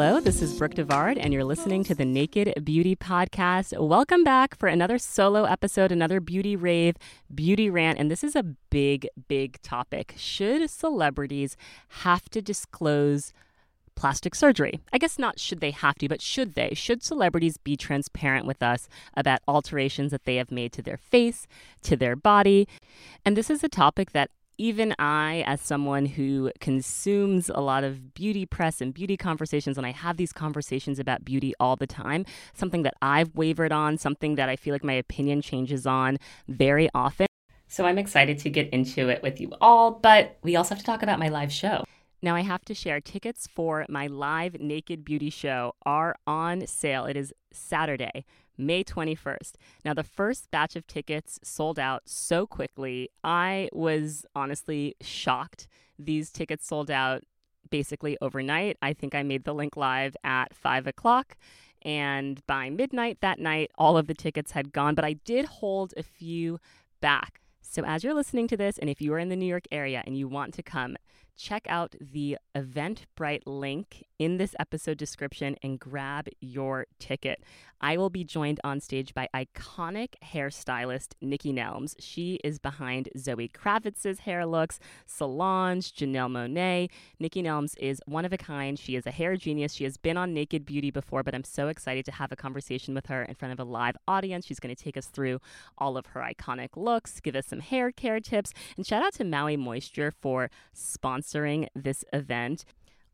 Hello, this is Brooke Devard, and you're listening to the Naked Beauty Podcast. Welcome back for another solo episode, another beauty rave, beauty rant. And this is a big, big topic. Should celebrities have to disclose plastic surgery? I guess not should they have to, but should they? Should celebrities be transparent with us about alterations that they have made to their face, to their body? And this is a topic that even I, as someone who consumes a lot of beauty press and beauty conversations, and I have these conversations about beauty all the time, something that I've wavered on, something that I feel like my opinion changes on very often. So I'm excited to get into it with you all, but we also have to talk about my live show. Now, I have to share tickets for my live Naked Beauty show are on sale. It is Saturday, May 21st. Now, the first batch of tickets sold out so quickly. I was honestly shocked. These tickets sold out basically overnight. I think I made the link live at five o'clock. And by midnight that night, all of the tickets had gone, but I did hold a few back. So, as you're listening to this, and if you are in the New York area and you want to come, check out the Eventbrite link in this episode description and grab your ticket. I will be joined on stage by iconic hairstylist Nikki Nelms. She is behind Zoe Kravitz's hair looks, Solange, Janelle Monáe. Nikki Nelms is one of a kind. She is a hair genius. She has been on Naked Beauty before, but I'm so excited to have a conversation with her in front of a live audience. She's going to take us through all of her iconic looks, give us some hair care tips, and shout out to Maui Moisture for sponsoring this event.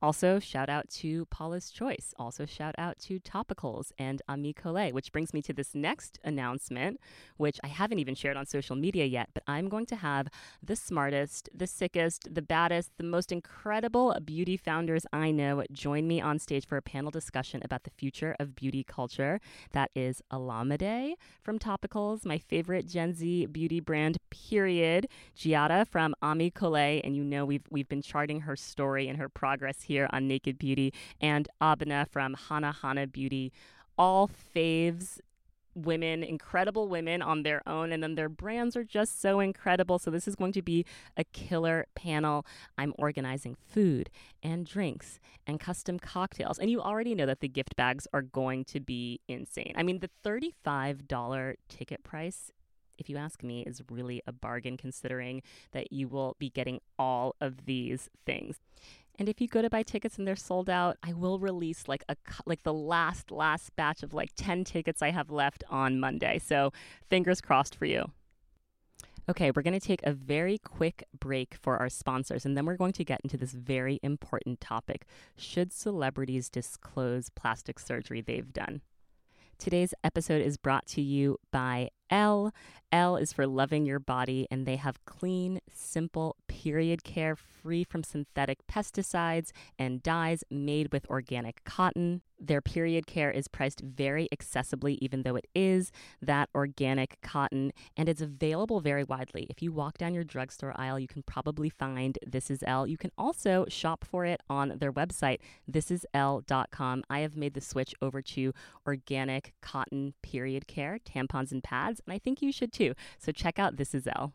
Also, shout out to Paula's Choice. Also, shout out to Topicals and Ami Colé, which brings me to this next announcement, which I haven't even shared on social media yet, but I'm going to have the smartest, the sickest, the baddest, the most incredible beauty founders I know join me on stage for a panel discussion about the future of beauty culture. That is Olamide from Topicals, my favorite Gen Z beauty brand, period. Giada from Ami Colé, and you know we've, we've been charting her story and her progress here on Naked Beauty, and Abena from Hanahana Beauty. All faves women, incredible women on their own, and then their brands are just so incredible. So, this is going to be a killer panel. I'm organizing food and drinks and custom cocktails. And you already know that the gift bags are going to be insane. I mean, the $35 ticket price. If you ask me, is really a bargain considering that you will be getting all of these things. And if you go to buy tickets and they're sold out, I will release like a like the last last batch of like 10 tickets I have left on Monday. So, fingers crossed for you. Okay, we're going to take a very quick break for our sponsors and then we're going to get into this very important topic. Should celebrities disclose plastic surgery they've done? Today's episode is brought to you by L. L is for loving your body, and they have clean, simple period care free from synthetic pesticides and dyes made with organic cotton. Their period care is priced very accessibly, even though it is that organic cotton, and it's available very widely. If you walk down your drugstore aisle, you can probably find This Is L. You can also shop for it on their website, thisisl.com. I have made the switch over to organic cotton period care, tampons and pads, and I think you should too. So check out This Is L.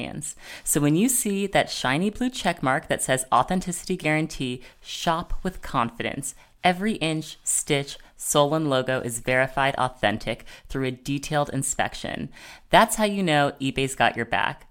So when you see that shiny blue check mark that says Authenticity Guarantee, shop with confidence. Every inch, stitch, sole, and logo is verified authentic through a detailed inspection. That's how you know eBay's got your back.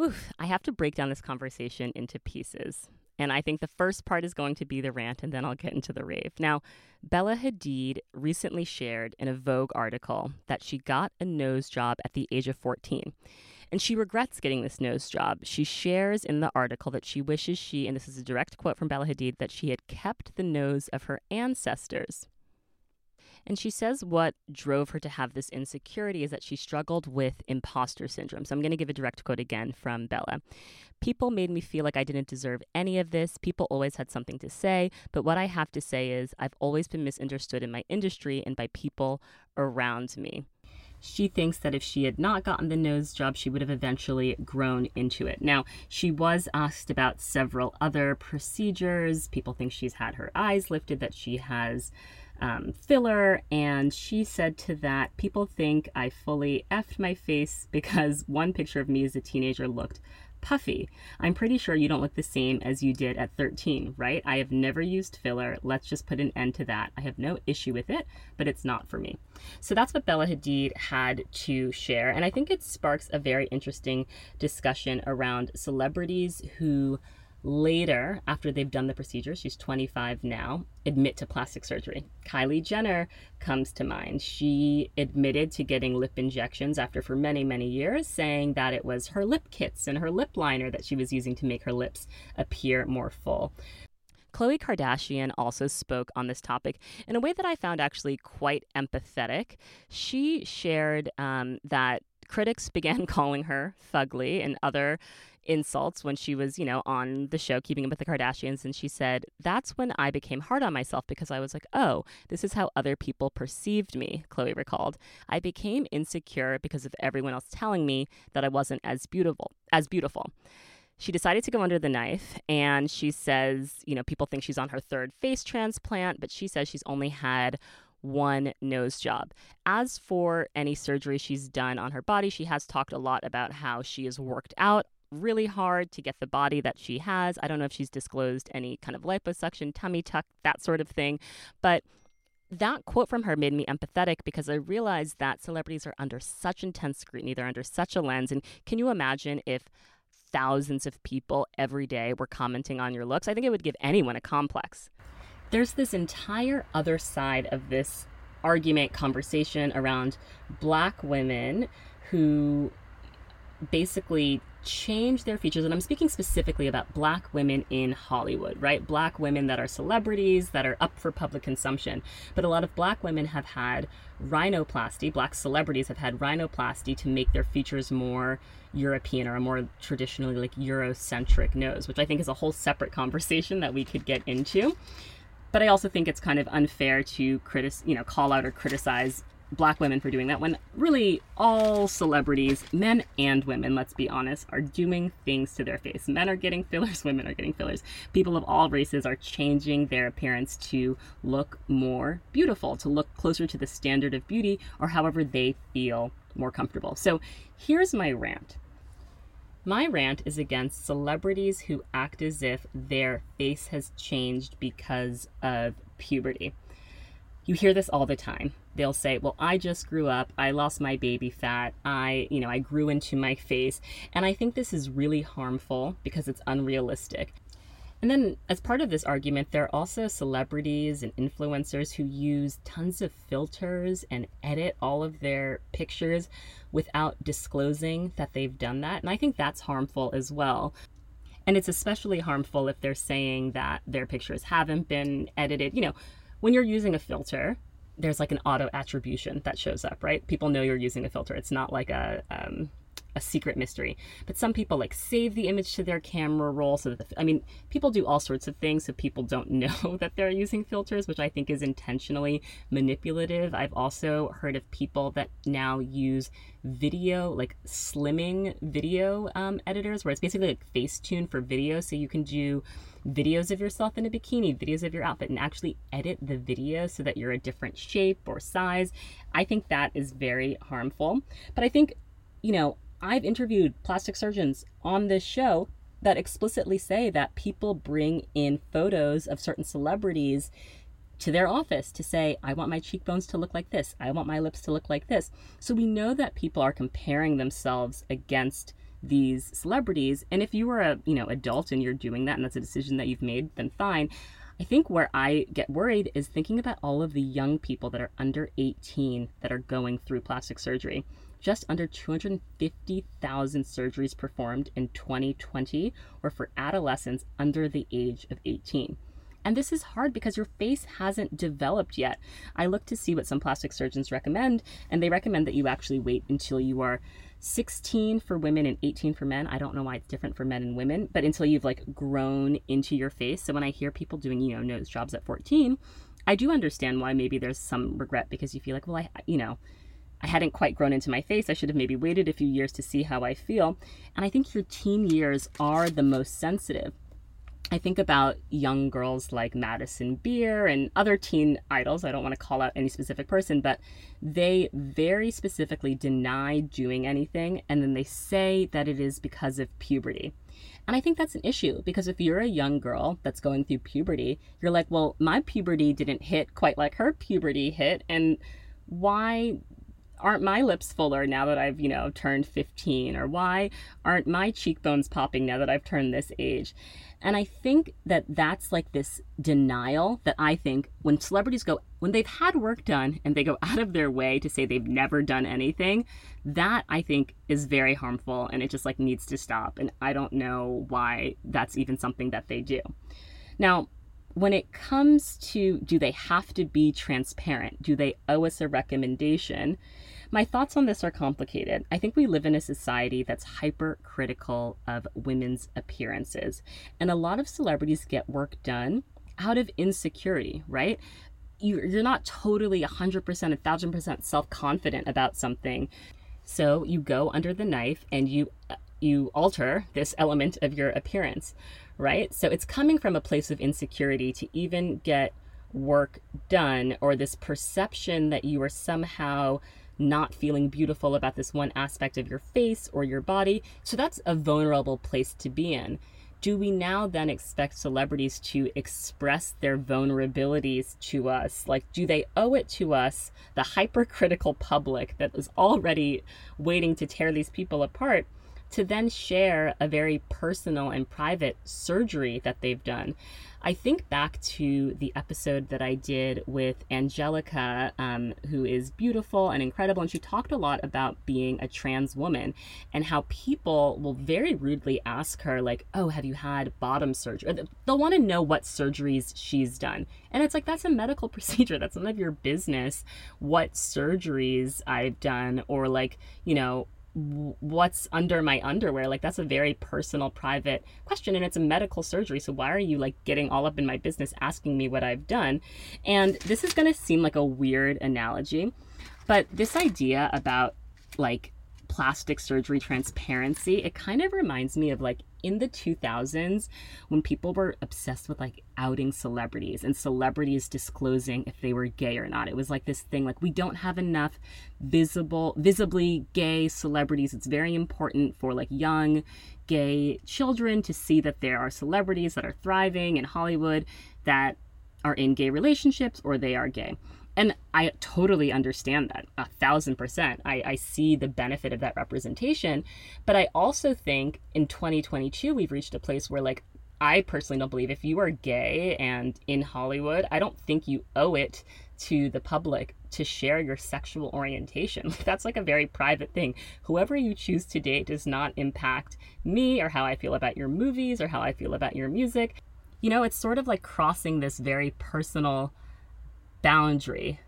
Whew, I have to break down this conversation into pieces. And I think the first part is going to be the rant, and then I'll get into the rave. Now, Bella Hadid recently shared in a Vogue article that she got a nose job at the age of 14. And she regrets getting this nose job. She shares in the article that she wishes she, and this is a direct quote from Bella Hadid, that she had kept the nose of her ancestors. And she says what drove her to have this insecurity is that she struggled with imposter syndrome. So I'm going to give a direct quote again from Bella. People made me feel like I didn't deserve any of this. People always had something to say. But what I have to say is, I've always been misunderstood in my industry and by people around me. She thinks that if she had not gotten the nose job, she would have eventually grown into it. Now, she was asked about several other procedures. People think she's had her eyes lifted, that she has um, filler, and she said to that, People think I fully effed my face because one picture of me as a teenager looked puffy. I'm pretty sure you don't look the same as you did at 13, right? I have never used filler. Let's just put an end to that. I have no issue with it, but it's not for me. So that's what Bella Hadid had to share. And I think it sparks a very interesting discussion around celebrities who later, after they've done the procedure, she's 25 now, admit to plastic surgery. Kylie Jenner comes to mind. She admitted to getting lip injections after for many, many years, saying that it was her lip kits and her lip liner that she was using to make her lips appear more full. Khloe Kardashian also spoke on this topic in a way that I found actually quite empathetic. She shared um, that critics began calling her fugly and other insults when she was, you know, on the show Keeping Up with the Kardashians. And she said, That's when I became hard on myself because I was like, oh, this is how other people perceived me, Khloe recalled. I became insecure because of everyone else telling me that I wasn't as beautiful as beautiful. She decided to go under the knife and she says, you know, people think she's on her third face transplant, but she says she's only had one nose job. As for any surgery she's done on her body, she has talked a lot about how she has worked out really hard to get the body that she has. I don't know if she's disclosed any kind of liposuction, tummy tuck, that sort of thing. But that quote from her made me empathetic because I realized that celebrities are under such intense scrutiny, they're under such a lens. And can you imagine if thousands of people every day were commenting on your looks? I think it would give anyone a complex. There's this entire other side of this argument conversation around black women who basically change their features and i'm speaking specifically about black women in hollywood right? Black women that are celebrities that are up for public consumption. But a lot of black women have had rhinoplasty black celebrities have had rhinoplasty to make their features more european or a more traditionally like eurocentric nose which i think is a whole separate conversation that we could get into but i also think it's kind of unfair to critic you know call out or criticize black women for doing that when really all celebrities, men and women, let's be honest, are doing things to their face. Men are getting fillers, women are getting fillers. People of all races are changing their appearance to look more beautiful, to look closer to the standard of beauty, or however they feel more comfortable. So here's my rant. My rant is against celebrities who act as if their face has changed because of puberty. You hear this all the time they'll say, "Well, I just grew up. I lost my baby fat. I, you know, I grew into my face." And I think this is really harmful because it's unrealistic. And then, as part of this argument, there are also celebrities and influencers who use tons of filters and edit all of their pictures without disclosing that they've done that. And I think that's harmful as well. And it's especially harmful if they're saying that their pictures haven't been edited. You know, when you're using a filter, there's like an auto attribution that shows up, right? People know you're using a filter. It's not like a um, a secret mystery. But some people like save the image to their camera roll so that the, I mean, people do all sorts of things so people don't know that they're using filters, which I think is intentionally manipulative. I've also heard of people that now use video, like slimming video um, editors, where it's basically like Facetune for video. So you can do videos of yourself in a bikini, videos of your outfit, and actually edit the video so that you're a different shape or size. I think that is very harmful. But I think, you know, I've interviewed plastic surgeons on this show that explicitly say that people bring in photos of certain celebrities to their office to say, I want my cheekbones to look like this. I want my lips to look like this. So we know that people are comparing themselves against these celebrities. And if you are a, you know, adult and you're doing that and that's a decision that you've made, then fine. I think where I get worried is thinking about all of the young people that are under 18 that are going through plastic surgery. Just under 250,000 surgeries performed in 2020 were for adolescents under the age of 18. And this is hard because your face hasn't developed yet. I look to see what some plastic surgeons recommend, and they recommend that you actually wait until you are 16 for women and 18 for men. I don't know why it's different for men and women, but until you've like grown into your face. So when I hear people doing, you know, nose jobs at 14, I do understand why maybe there's some regret because you feel like, well, I, you know, I hadn't quite grown into my face. I should have maybe waited a few years to see how I feel. And I think your teen years are the most sensitive. I think about young girls like Madison Beer and other teen idols. I don't want to call out any specific person, but they very specifically deny doing anything and then they say that it is because of puberty. And I think that's an issue because if you're a young girl that's going through puberty, you're like, well, my puberty didn't hit quite like her puberty hit. And why aren't my lips fuller now that I've, you know, turned 15? Or why aren't my cheekbones popping now that I've turned this age? And I think that that's like this denial that I think when celebrities go, when they've had work done and they go out of their way to say they've never done anything, that I think is very harmful and it just like needs to stop. And I don't know why that's even something that they do. Now, when it comes to do they have to be transparent? Do they owe us a recommendation? My thoughts on this are complicated. I think we live in a society that's hypercritical of women's appearances, and a lot of celebrities get work done out of insecurity, right? You're not totally 100%, 1000% self confident about something. So you go under the knife and you uh, you alter this element of your appearance, right? So it's coming from a place of insecurity to even get work done or this perception that you are somehow not feeling beautiful about this one aspect of your face or your body. So that's a vulnerable place to be in. Do we now then expect celebrities to express their vulnerabilities to us? Like, do they owe it to us, the hypercritical public that is already waiting to tear these people apart? To then share a very personal and private surgery that they've done. I think back to the episode that I did with Angelica, um, who is beautiful and incredible, and she talked a lot about being a trans woman and how people will very rudely ask her, like, "Oh, have you had bottom surgery?" they'll want to know what surgeries she's done, and it's like that's a medical procedure. That's none of your business. What surgeries I've done, or like, you know, what's under my underwear? Like that's a very personal private question and it's a medical surgery so why are you like getting all up in my business asking me what i've done? And this is going to seem like a weird analogy but this idea about like plastic surgery transparency it kind of reminds me of like in the 2000s when people were obsessed with like outing celebrities and celebrities disclosing if they were gay or not. It was like this thing like we don't have enough visible visibly gay celebrities. It's very important for like young gay children to see that there are celebrities that are thriving in Hollywood that are in gay relationships or they are gay. And I totally understand that a thousand percent. I, I see the benefit of that representation. But I also think in 2022, we've reached a place where, like, I personally don't believe if you are gay and in Hollywood, I don't think you owe it to the public to share your sexual orientation. That's like a very private thing. Whoever you choose to date does not impact me or how I feel about your movies or how I feel about your music. You know, it's sort of like crossing this very personal boundary.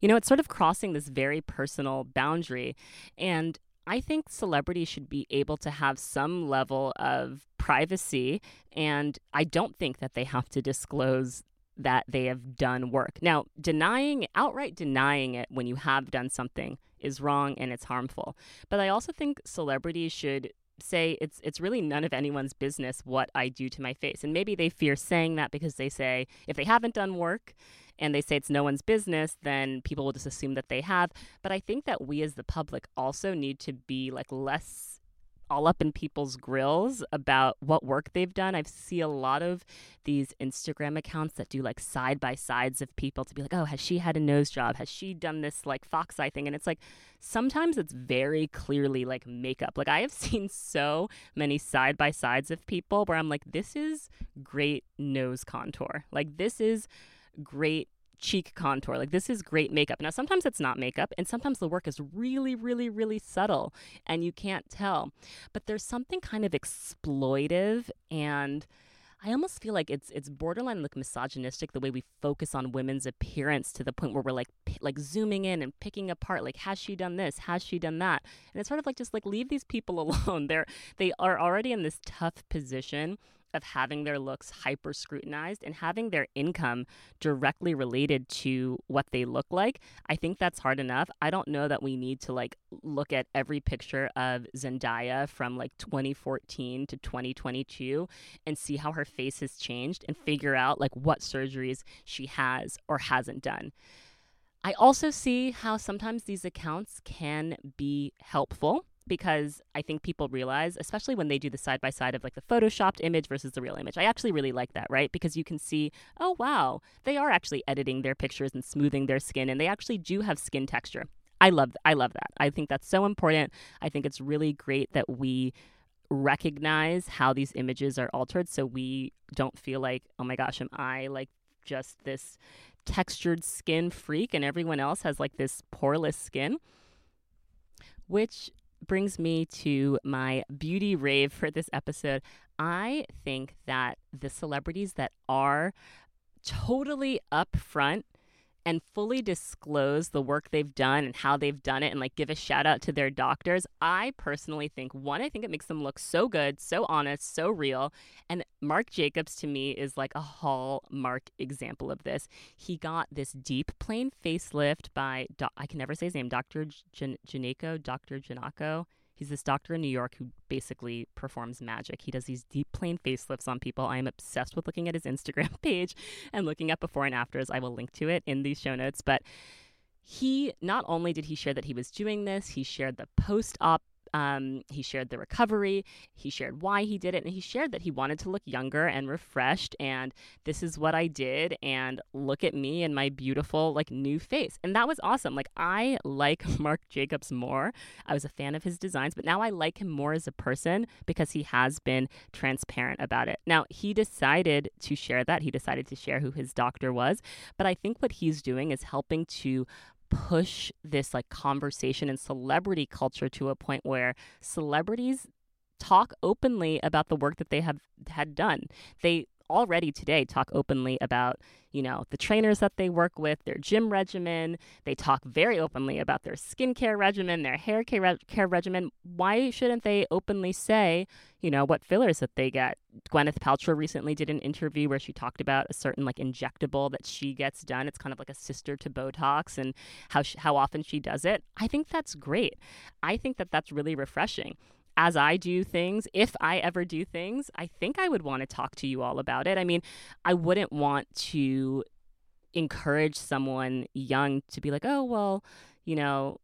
You know, it's sort of crossing this very personal boundary. And I think celebrities should be able to have some level of privacy. And I don't think that they have to disclose that they have done work. Now, denying, outright denying it when you have done something is wrong and it's harmful. But I also think celebrities should say it's it's really none of anyone's business what I do to my face. And maybe they fear saying that because they say if they haven't done work and they say it's no one's business, then people will just assume that they have. But I think that we as the public also need to be like less all up in people's grills about what work they've done. I see a lot of these Instagram accounts that do like side by sides of people to be like, oh, has she had a nose job? Has she done this like fox eye thing? And it's like sometimes it's very clearly like makeup. Like I have seen so many side by sides of people where I'm like, this is great nose contour. Like this is great cheek contour. Like this is great makeup. Now sometimes it's not makeup and sometimes the work is really really really subtle and you can't tell. But there's something kind of exploitive and I almost feel like it's it's borderline like misogynistic the way we focus on women's appearance to the point where we're like p- like zooming in and picking apart like has she done this has she done that and it's sort of like just like leave these people alone they're they are already in this tough position of having their looks hyper scrutinized and having their income directly related to what they look like, I think that's hard enough. I don't know that we need to like look at every picture of Zendaya from like 2014 to 2022 and see how her face has changed and figure out like what surgeries she has or hasn't done. I also see how sometimes these accounts can be helpful because I think people realize, especially when they do the side by side of like the photoshopped image versus the real image. I actually really like that, right? Because you can see, oh, wow, they are actually editing their pictures and smoothing their skin, and they actually do have skin texture. I love, I love that. I think that's so important. I think it's really great that we recognize how these images are altered so we don't feel like, oh my gosh, am I like just this textured skin freak and everyone else has like this poreless skin? Which brings me to my beauty rave for this episode. I think that the celebrities that are totally upfront and fully disclose the work they've done and how they've done it and like give a shout out to their doctors, I personally think one, I think it makes them look so good, so honest, so real. And Marc Jacobs to me is like a hallmark example of this. He got this deep plane facelift by, I can never say his name, Dr. Janako, Dr. Janako. He's this doctor in New York who basically performs magic. He does these deep plane facelifts on people. I am obsessed with looking at his Instagram page and looking at before and afters. I will link to it in these show notes. But he not only did he share that he was doing this, he shared the post op um, he shared the recovery. He shared why he did it. And he shared that he wanted to look younger and refreshed. And this is what I did. And look at me and my beautiful, like, new face. And that was awesome. Like, I like Marc Jacobs more. I was a fan of his designs, but now I like him more as a person because he has been transparent about it. Now, he decided to share that. He decided to share who his doctor was. But I think what he's doing is helping to push this like conversation and celebrity culture to a point where celebrities talk openly about the work that they have had done. They already today talk openly about, you know, the trainers that they work with, their gym regimen. They talk very openly about their skincare regimen, their hair care, care regimen. Why shouldn't they openly say, you know, what fillers that they get? Gwyneth Paltrow recently did an interview where she talked about a certain like injectable that she gets done. It's kind of like a sister to Botox and how she, how often she does it. I think that's great. I think that that's really refreshing as I do things, if I ever do things, I think I would want to talk to you all about it. I mean, I wouldn't want to encourage someone young to be like, oh, well, you know,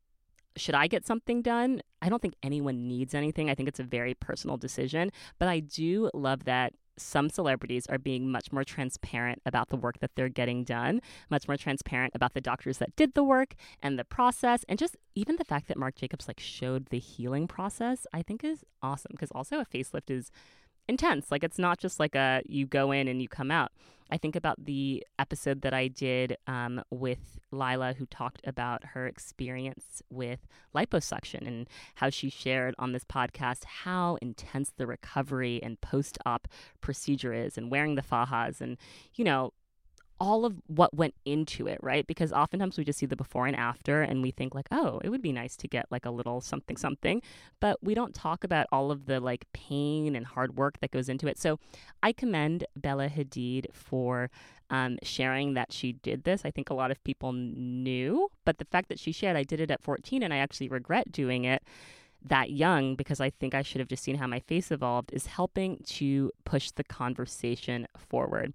should I get something done? I don't think anyone needs anything. I think it's a very personal decision. But I do love that some celebrities are being much more transparent about the work that they're getting done, much more transparent about the doctors that did the work and the process, and just even the fact that Marc Jacobs like showed the healing process, I think is awesome because also a facelift is intense. Like it's not just like a you go in and you come out. I think about the episode that I did um, with Lila, who talked about her experience with liposuction and how she shared on this podcast how intense the recovery and post op procedure is, and wearing the fajas, and you know all of what went into it, right? Because oftentimes we just see the before and after and we think like, oh, it would be nice to get like a little something something, but we don't talk about all of the like pain and hard work that goes into it. So I commend Bella Hadid for um, sharing that she did this. I think a lot of people knew, but the fact that she shared, I did it at 14 and I actually regret doing it that young because I think I should have just seen how my face evolved is helping to push the conversation forward.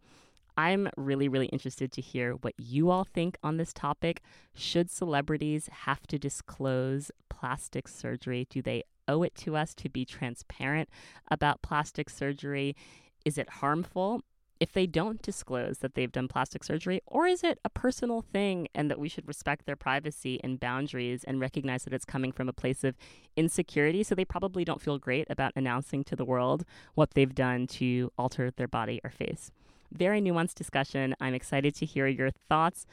I'm really, really interested to hear what you all think on this topic. Should celebrities have to disclose plastic surgery? Do they owe it to us to be transparent about plastic surgery? Is it harmful? if they don't disclose that they've done plastic surgery, or is it a personal thing and that we should respect their privacy and boundaries and recognize that it's coming from a place of insecurity? So they probably don't feel great about announcing to the world what they've done to alter their body or face. Very nuanced discussion. I'm excited to hear your thoughts.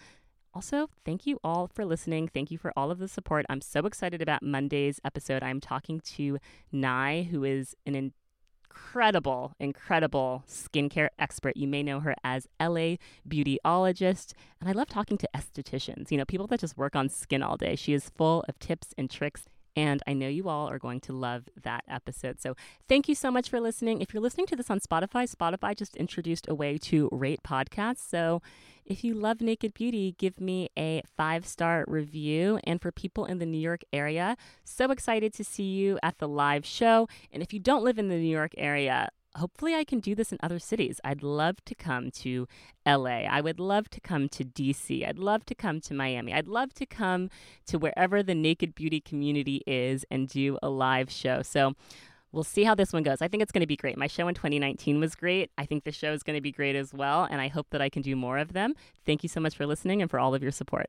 Also, thank you all for listening. Thank you for all of the support. I'm so excited about Monday's episode. I'm talking to Nye, who is an incredible, incredible skincare expert. You may know her as LA Beautyologist. And I love talking to estheticians, you know, people that just work on skin all day. She is full of tips and tricks and I know you all are going to love that episode. So thank you so much for listening. If you're listening to this on Spotify, Spotify just introduced a way to rate podcasts. So if you love Naked Beauty, give me a five star review. And for people in the New York area, so excited to see you at the live show. And if you don't live in the New York area, hopefully I can do this in other cities. I'd love to come to LA. I would love to come to DC. I'd love to come to Miami. I'd love to come to wherever the naked beauty community is and do a live show. So we'll see how this one goes. I think it's going to be great. My show in 2019 was great. I think the show is going to be great as well. And I hope that I can do more of them. Thank you so much for listening and for all of your support.